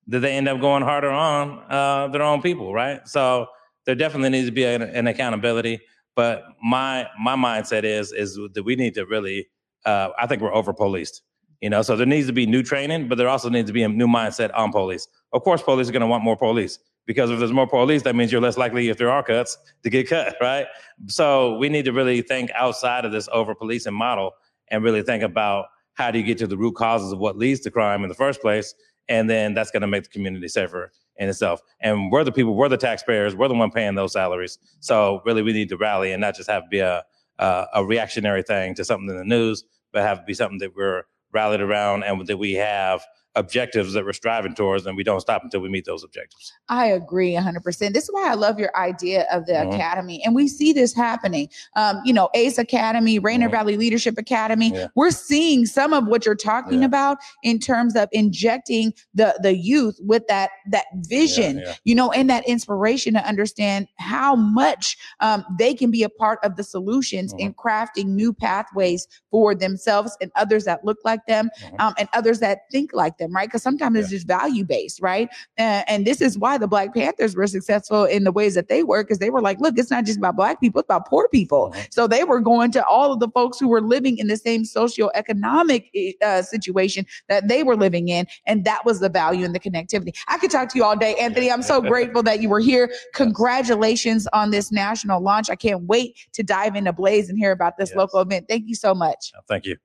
that they end up going harder on uh, their own people, right? So there definitely needs to be an, an accountability. But my my mindset is is that we need to really. Uh, I think we're over policed. You know, so there needs to be new training, but there also needs to be a new mindset on police. Of course, police are going to want more police because if there's more police, that means you're less likely, if there are cuts, to get cut, right? So we need to really think outside of this over policing model and really think about how do you get to the root causes of what leads to crime in the first place, and then that's going to make the community safer in itself. And we're the people, we're the taxpayers, we're the one paying those salaries. So really, we need to rally and not just have it be a a, a reactionary thing to something in the news, but have it be something that we're rallied around and that we have objectives that we're striving towards, and we don't stop until we meet those objectives. I agree 100%. This is why I love your idea of the Mhm. academy. And we see this happening. Um, you know, ACE Academy, Rainier Mhm. Valley Leadership Academy. Yeah. We're seeing some of what you're talking Yeah. about in terms of injecting the the youth with that that vision, yeah. you know, and that inspiration to understand how much um, they can be a part of the solutions Mhm. in crafting new pathways for themselves and others that look like them Mhm. um, and others that think like them, right? Because sometimes it's just value based, right? Uh, and this is why the Black Panthers were successful in the ways that they were, because they were like, look, it's not just about Black people, it's about poor people. Mhm. So they were going to all of the folks who were living in the same socioeconomic uh, situation that they were living in. And that was the value and the connectivity. I could talk to you all day, Anthony. I'm so grateful that you were here. Congratulations on this national launch. I can't wait to dive into Blaze and hear about this Yes. local event. Thank you so much. Thank you.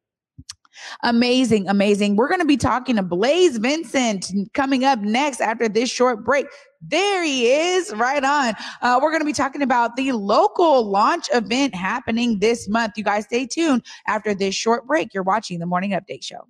Amazing, amazing. We're going to be talking to Blaze Vincent coming up next after this short break. There he is, right on. Uh, we're going to be talking about the local launch event happening this month. You guys stay tuned after this short break. You're watching the Morning Update Show.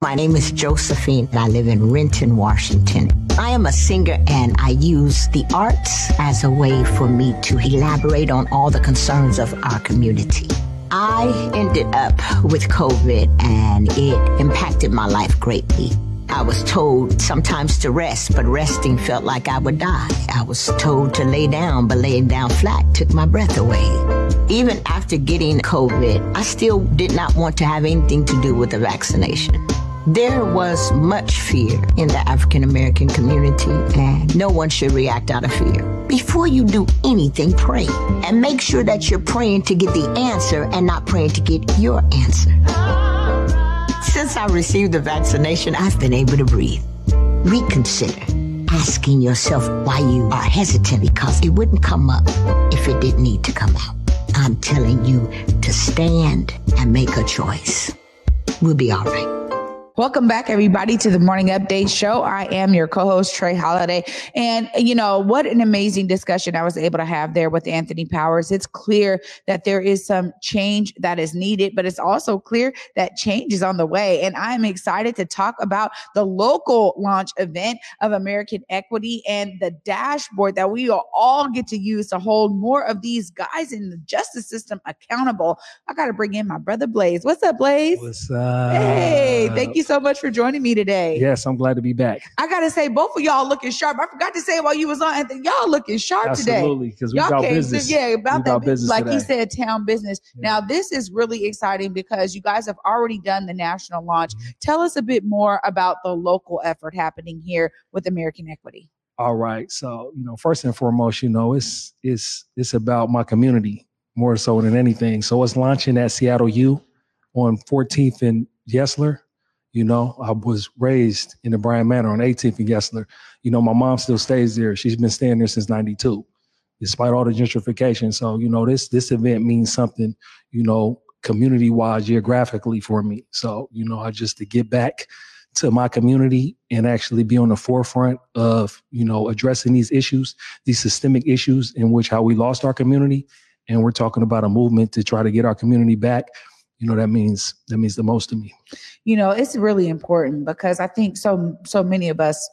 My name is Josephine and I live in Renton, Washington. I am a singer and I use the arts as a way for me to elaborate on all the concerns of our community. I ended up with COVID and it impacted my life greatly. I was told sometimes to rest, but resting felt like I would die. I was told to lay down, but laying down flat took my breath away. Even after getting COVID, I still did not want to have anything to do with the vaccination. There was much fear in the African American community, and no one should react out of fear. Before you do anything, pray and make sure that you're praying to get the answer and not praying to get your answer. Since I received the vaccination, I've been able to breathe. Reconsider asking yourself why you are hesitant because it wouldn't come up if it didn't need to come out. I'm telling you to stand and make a choice. We'll be all right. Welcome back, everybody, to the Morning Update Show. I am your co host, Trey Holiday. And, you know, what an amazing discussion I was able to have there with Anthony Powers. It's clear that there is some change that is needed, but it's also clear that change is on the way. And I'm excited to talk about the local launch event of American Equity and the dashboard that we will all get to use to hold more of these guys in the justice system accountable. I got to bring in my brother Blaze. What's up, Blaze? What's up? Hey, thank you so much for joining me today. Yes, I'm glad to be back. I gotta say, both of y'all looking sharp. I forgot to say while you was on, Anthony, y'all looking sharp today. Absolutely, because we Y'all got came to- business. yeah, about that business, like he said, town business. Yeah. Now, this is really exciting because you guys have already done the national launch. Mm-hmm. Tell us a bit more about the local effort happening here with American Equity. All right. So, you know, first and foremost, you know, it's it's it's about my community more so than anything. So it's launching at Seattle U on 14th and Yesler. You know, I was raised in the Bryan Manor on 18th and Yesler. You know, my mom still stays there. She's been staying there since 92, despite all the gentrification. So, you know, this this event means something, you know, community wise, geographically for me. So, you know, I just to get back to my community and actually be on the forefront of you know addressing these issues these systemic issues in which how we lost our community and we're talking about a movement to try to get our community back you know that means that means the most to me You know, it's really important because I think so so many of us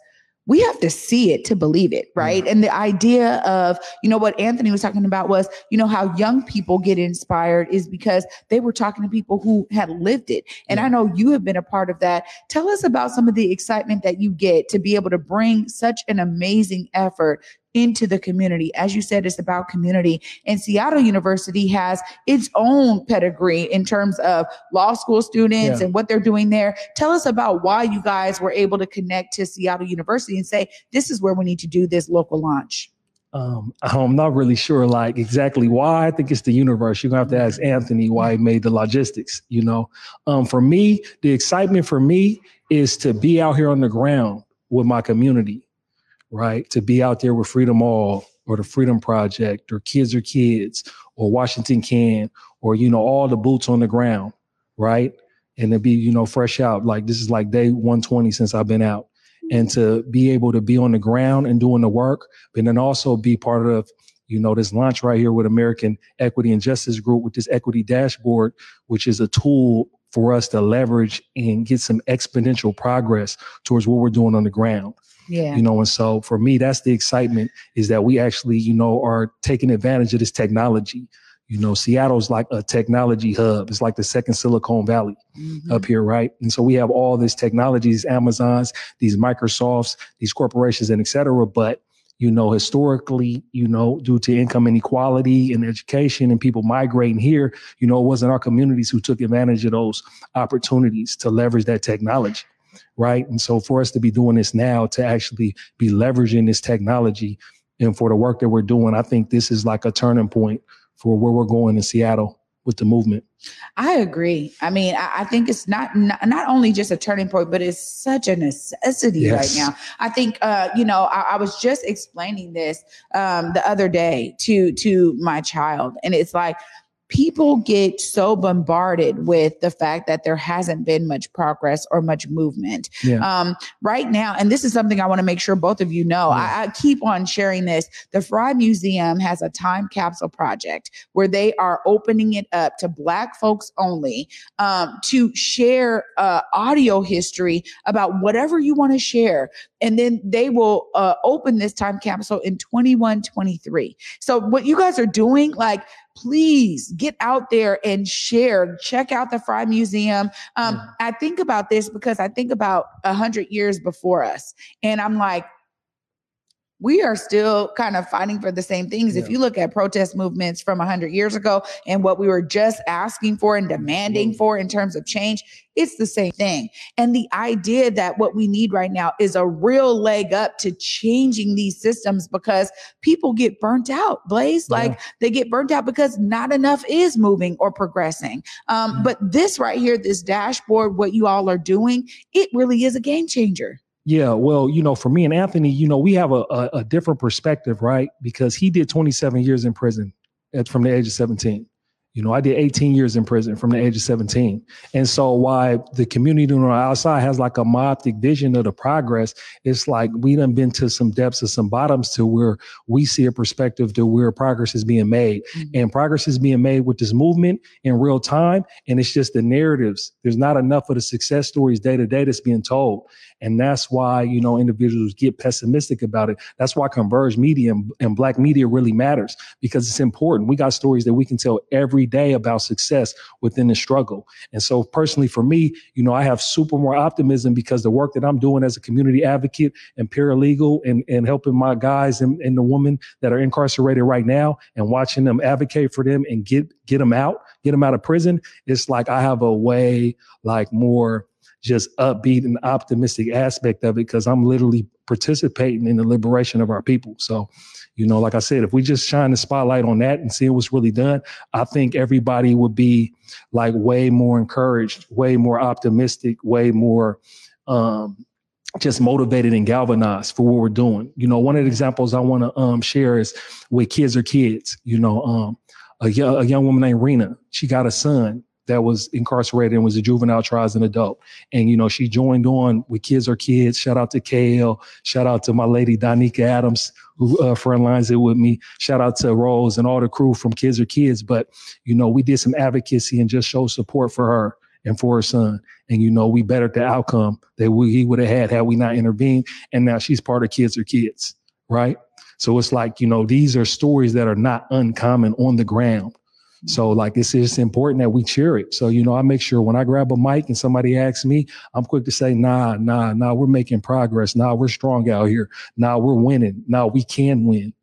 we have to see it to believe it, right? And the idea of, you know, what Anthony was talking about was, you know, how young people get inspired is because they were talking to people who had lived it. And I know you have been a part of that. Tell us about some of the excitement that you get to be able to bring such an amazing effort into the community. As you said, it's about community. And Seattle University has its own pedigree in terms of law school students Yeah. and what they're doing there. Tell us about why you guys were able to connect to Seattle University and say, this is where we need to do this local launch. um, i'm not really sure like exactly why i think it's the universe you're gonna have to ask anthony why he made the logistics you know um, for me the excitement for me is to be out here on the ground with my community right? To be out there with Freedom All or the Freedom Project or Kids Are Kids or Washington Can or, you know, all the boots on the ground, right? And to be, you know, fresh out. Like this is like day 120 since I've been out. And to be able to be on the ground and doing the work, but then also be part of, you know, this launch right here with American Equity and Justice Group with this equity dashboard, which is a tool for us to leverage and get some exponential progress towards what we're doing on the ground Yeah. you know and so for me that's the excitement is that we actually you know are taking advantage of this technology. You know seattle's like a technology hub. It's like the second silicon valley Mhm. up here right? And so we have all this technology these amazons these microsofts these corporations and et cetera. But you know historically you know due to income inequality and education and people migrating here you know it wasn't our communities who took advantage of those opportunities to leverage that technology right? And so for us to be doing this now, to actually be leveraging this technology and for the work that we're doing, I think this is like a turning point for where we're going in Seattle with the movement. I agree. I mean, I, I think it's not, not not only just a turning point, but it's such a necessity Yes. right now. I think, uh, you know, I, I was just explaining this um, the other day to to my child, and it's like people get so bombarded with the fact that there hasn't been much progress or much movement Yeah. um, right now. And this is something I want to make sure both of you know. I, I keep on sharing this. The Frye Museum has a time capsule project where they are opening it up to Black folks only um, to share uh, audio history about whatever you want to share. And then they will uh, open this time capsule in 2123. So, what you guys are doing, like, please get out there and share. Check out the Frye Museum. Um, I think about this because I think about a hundred years before us, and I'm like, we are still kind of fighting for the same things. If you look at protest movements from 100 years ago and what we were just asking for and demanding Absolutely. for in terms of change, it's the same thing. And the idea that what we need right now is a real leg up to changing these systems because people get burnt out, Blaze. Yeah. Like they get burnt out because not enough is moving or progressing. Um, Yeah. But this right here, this dashboard, what you all are doing, it really is a game changer. Yeah, well, you know, for me and Anthony, you know, we have a, a, a different perspective, right? Because he did 27 years in prison at, from the age of 17. You know, I did 18 years in prison from the age of 17. And so why the community on the outside has like a myopic vision of the progress, it's like we done been to some depths of some bottoms to where we see a perspective to where progress is being made. Mm-hmm. And progress is being made with this movement in real time. And it's just the narratives. There's not enough of the success stories day to day that's being told. And that's why, you know, individuals get pessimistic about it. That's why converged media and, and black media really matters because it's important. We got stories that we can tell every day about success within the struggle. And so personally for me, you know, I have super more optimism because the work that I'm doing as a community advocate and paralegal and, and helping my guys and, and the women that are incarcerated right now and watching them advocate for them and get, get them out, get them out of prison. It's like I have a way like more just upbeat and optimistic aspect of it because I'm literally participating in the liberation of our people. So, you know, like I said, if we just shine the spotlight on that and see what's really done, I think everybody would be like way more encouraged, way more optimistic, way more um, just motivated and galvanized for what we're doing. You know, one of the examples I want to um, share is with Kids Are Kids. You know, um, a, a young woman named Rena, she got a son that was incarcerated and was a juvenile trial as an adult. And, you know, she joined on with Kids Are Kids. Shout out to KL. Shout out to my lady, Donika Adams, who uh, friend lines it with me. Shout out to Rose and all the crew from Kids Are Kids. But, you know, we did some advocacy and just show support for her and for her son. And, you know, we bettered the outcome that we, he would have had had we not intervened. And now she's part of Kids Are Kids, right? So it's like, you know, these are stories that are not uncommon on the ground so like it's just important that we cheer it. So, you know, I make sure when I grab a mic and somebody asks me, I'm quick to say, nah, nah, nah, we're making progress. Nah, we're strong out here. Nah, we're winning. Nah, we can win.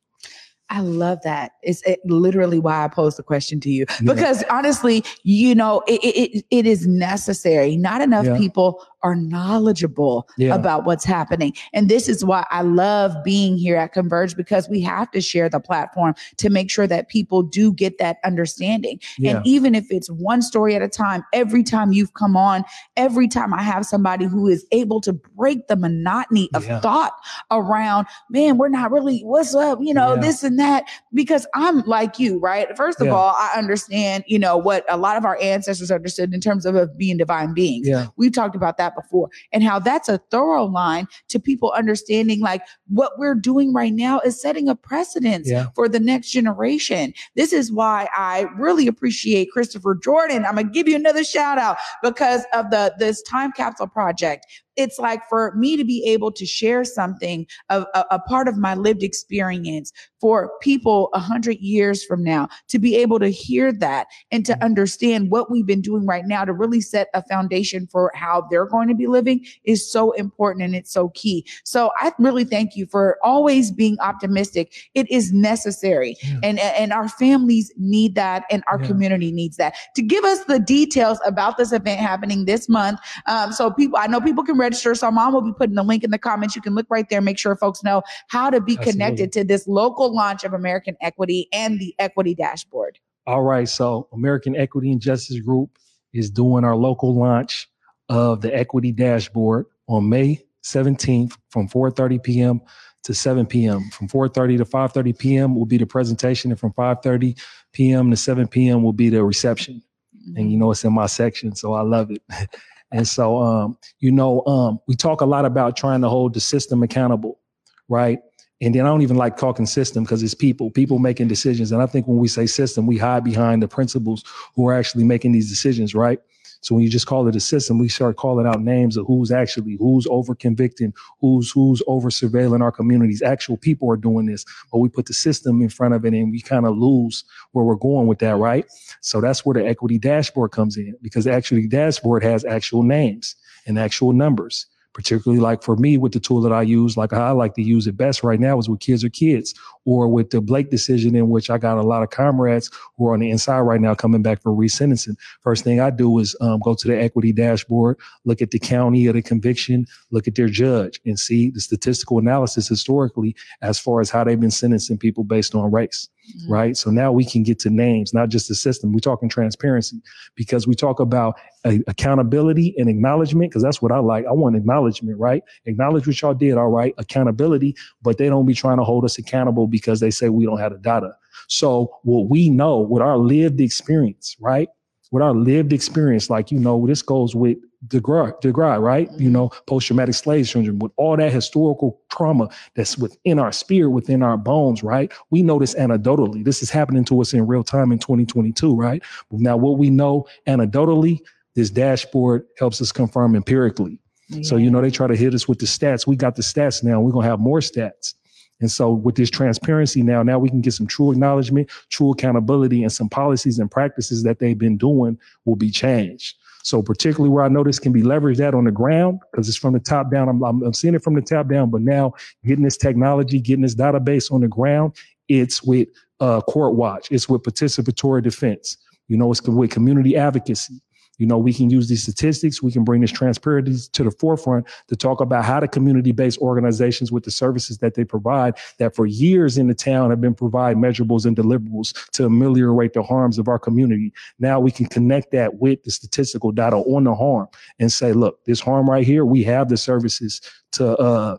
I love that. It's it, literally why I posed the question to you because honestly, you know, it, it, it is necessary. Not enough yeah. people are knowledgeable yeah. about what's happening. And this is why I love being here at Converge because we have to share the platform to make sure that people do get that understanding. Yeah. And even if it's one story at a time, every time you've come on, every time I have somebody who is able to break the monotony of yeah. thought around, man, we're not really, what's up, you know, this and that, because I'm like you, right? First of all, I understand, you know, what a lot of our ancestors understood in terms of being divine beings. We've talked about that that before and how that's a thorough line to people understanding like what we're doing right now is setting a precedence yeah. for the next generation. This is why I really appreciate Christopher Jordan. I'm going to give you another shout out because of the this time capsule project it's like for me to be able to share something a, a, a part of my lived experience for people a hundred years from now to be able to hear that and to mm-hmm. understand what we've been doing right now to really set a foundation for how they're going to be living is so important and it's so key. So I really thank you for always being optimistic. It is necessary yeah. and, and our families need that and our yeah. community needs that. To give us the details about this event happening this month. Um, so people, I know people can register. So mom will be putting the link in the comments. You can look right there, make sure folks know how to be Absolutely. connected to this local launch of American Equity and the Equity Dashboard. All right. So American Equity and Justice Group is doing our local launch of the Equity Dashboard on May 17th from 4:30 p.m. to 7 p.m. From 4:30 to 5:30 p.m. will be the presentation, and from 5:30 p.m. to 7 p.m. will be the reception. Mm-hmm. And you know it's in my section, so I love it. And so, um, you know, um, we talk a lot about trying to hold the system accountable, right? And then I don't even like talking system because it's people, people making decisions. And I think when we say system, we hide behind the principals who are actually making these decisions, right? So when you just call it a system, we start calling out names of who's actually who's over convicting, who's who's over surveilling our communities. Actual people are doing this, but we put the system in front of it, and we kind of lose where we're going with that, right? So that's where the equity dashboard comes in because the equity dashboard has actual names and actual numbers particularly like for me with the tool that I use, like I like to use it best right now is with Kids Are Kids or with the Blake decision in which I got a lot of comrades who are on the inside right now coming back for resentencing. First thing I do is um, go to the equity dashboard, look at the county of the conviction, look at their judge and see the statistical analysis historically as far as how they've been sentencing people based on race. Mm-hmm. Right. So now we can get to names, not just the system. We're talking transparency because we talk about uh, accountability and acknowledgement because that's what I like. I want acknowledgement, right? Acknowledge what y'all did. All right. Accountability, but they don't be trying to hold us accountable because they say we don't have the data. So what we know with our lived experience, right? With our lived experience, like, you know, this goes with DeGruy, DeGruy right? Mm-hmm. You know, post traumatic slave syndrome, with all that historical trauma that's within our spirit, within our bones, right? We know this anecdotally. This is happening to us in real time in 2022, right? Now, what we know anecdotally, this dashboard helps us confirm empirically. Yeah. So, you know, they try to hit us with the stats. We got the stats now. We're going to have more stats. And so with this transparency now, now we can get some true acknowledgement, true accountability, and some policies and practices that they've been doing will be changed. So particularly where I know this can be leveraged at on the ground, because it's from the top down. I'm, I'm, I'm, seeing it from the top down, but now getting this technology, getting this database on the ground, it's with uh, court watch, it's with participatory defense. You know, it's with community advocacy. You know, we can use these statistics, we can bring this transparency to the forefront to talk about how the community-based organizations with the services that they provide that for years in the town have been provide measurables and deliverables to ameliorate the harms of our community. Now we can connect that with the statistical data on the harm and say, look, this harm right here, we have the services to uh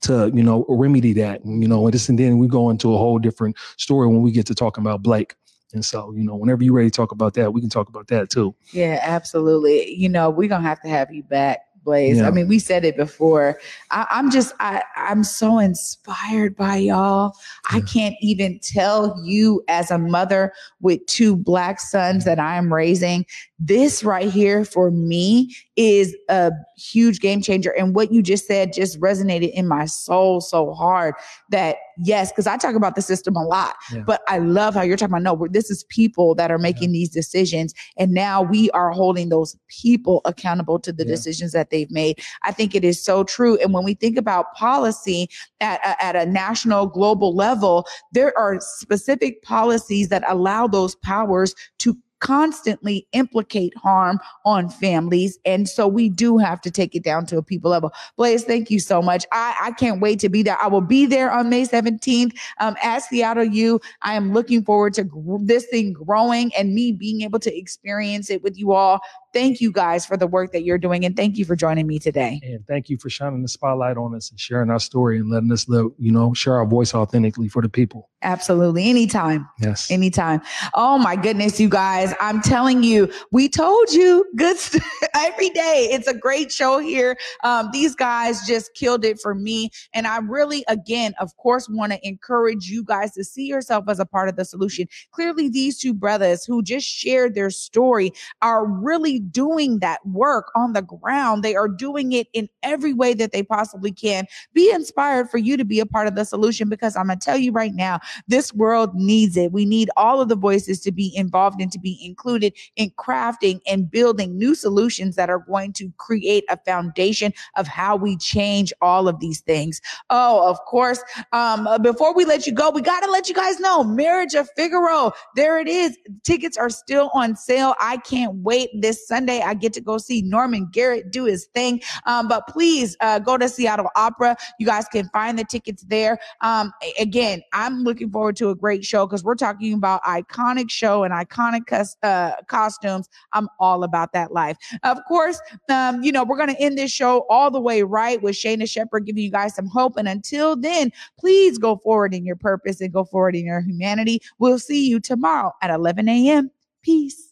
to you know remedy that you know and this and then we go into a whole different story when we get to talking about blake and so, you know, whenever you're ready to talk about that, we can talk about that too. Yeah, absolutely. You know, we're gonna have to have you back Blaze. Yeah. I mean, we said it before. I, am just, I, I'm so inspired by y'all. Yeah. I can't even tell you as a mother with two black sons that I am raising. This right here for me is a huge game changer. And what you just said just resonated in my soul so hard that yes, because I talk about the system a lot, yeah. but I love how you're talking about no, this is people that are making yeah. these decisions. And now we are holding those people accountable to the yeah. decisions that they've made. I think it is so true. And when we think about policy at a, at a national, global level, there are specific policies that allow those powers to constantly implicate harm on families. And so we do have to take it down to a people level. Blaze, thank you so much. I, I can't wait to be there. I will be there on May 17th um, at Seattle U. I am looking forward to gr- this thing growing and me being able to experience it with you all thank you guys for the work that you're doing and thank you for joining me today. And thank you for shining the spotlight on us and sharing our story and letting us live, you know, share our voice authentically for the people. Absolutely. Anytime. Yes. Anytime. Oh my goodness, you guys. I'm telling you, we told you good st- every day. It's a great show here. Um, these guys just killed it for me. And I really, again, of course, want to encourage you guys to see yourself as a part of the solution. Clearly, these two brothers who just shared their story are really doing that work on the ground. They are doing it in every way that they possibly can. Be inspired for you to be a part of the solution because I'm going to tell you right now, this world needs it. We need all of the voices to be involved and to be included in crafting and building new solutions that are going to create a foundation of how we change all of these things. Oh, of course. Um, uh, before we let you go, we got to let you guys know Marriage of Figaro. There it is. Tickets are still on sale. I can't wait this Sunday, I get to go see Norman Garrett do his thing. Um, but please uh, go to Seattle Opera. You guys can find the tickets there. Um, again, I'm looking forward to a great show because we're talking about iconic show and iconic uh, costumes. I'm all about that life. Of course, um, you know, we're going to end this show all the way right with Shayna Shepherd giving you guys some hope. And until then, please go forward in your purpose and go forward in your humanity. We'll see you tomorrow at 11 a.m. Peace.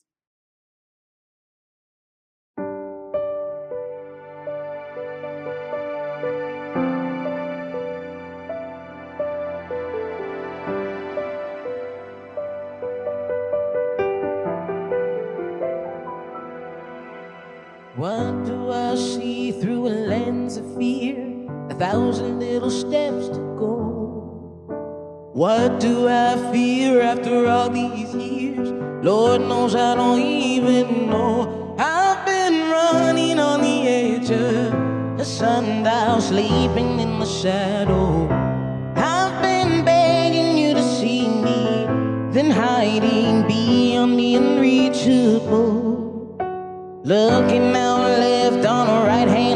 What do I see through a lens of fear? A thousand little steps to go. What do I fear after all these years? Lord knows I don't even know. I've been running on the edge of a sundial, sleeping in the shadow. I've been begging you to see me, then hiding beyond the unreachable. Looking out left on the right hand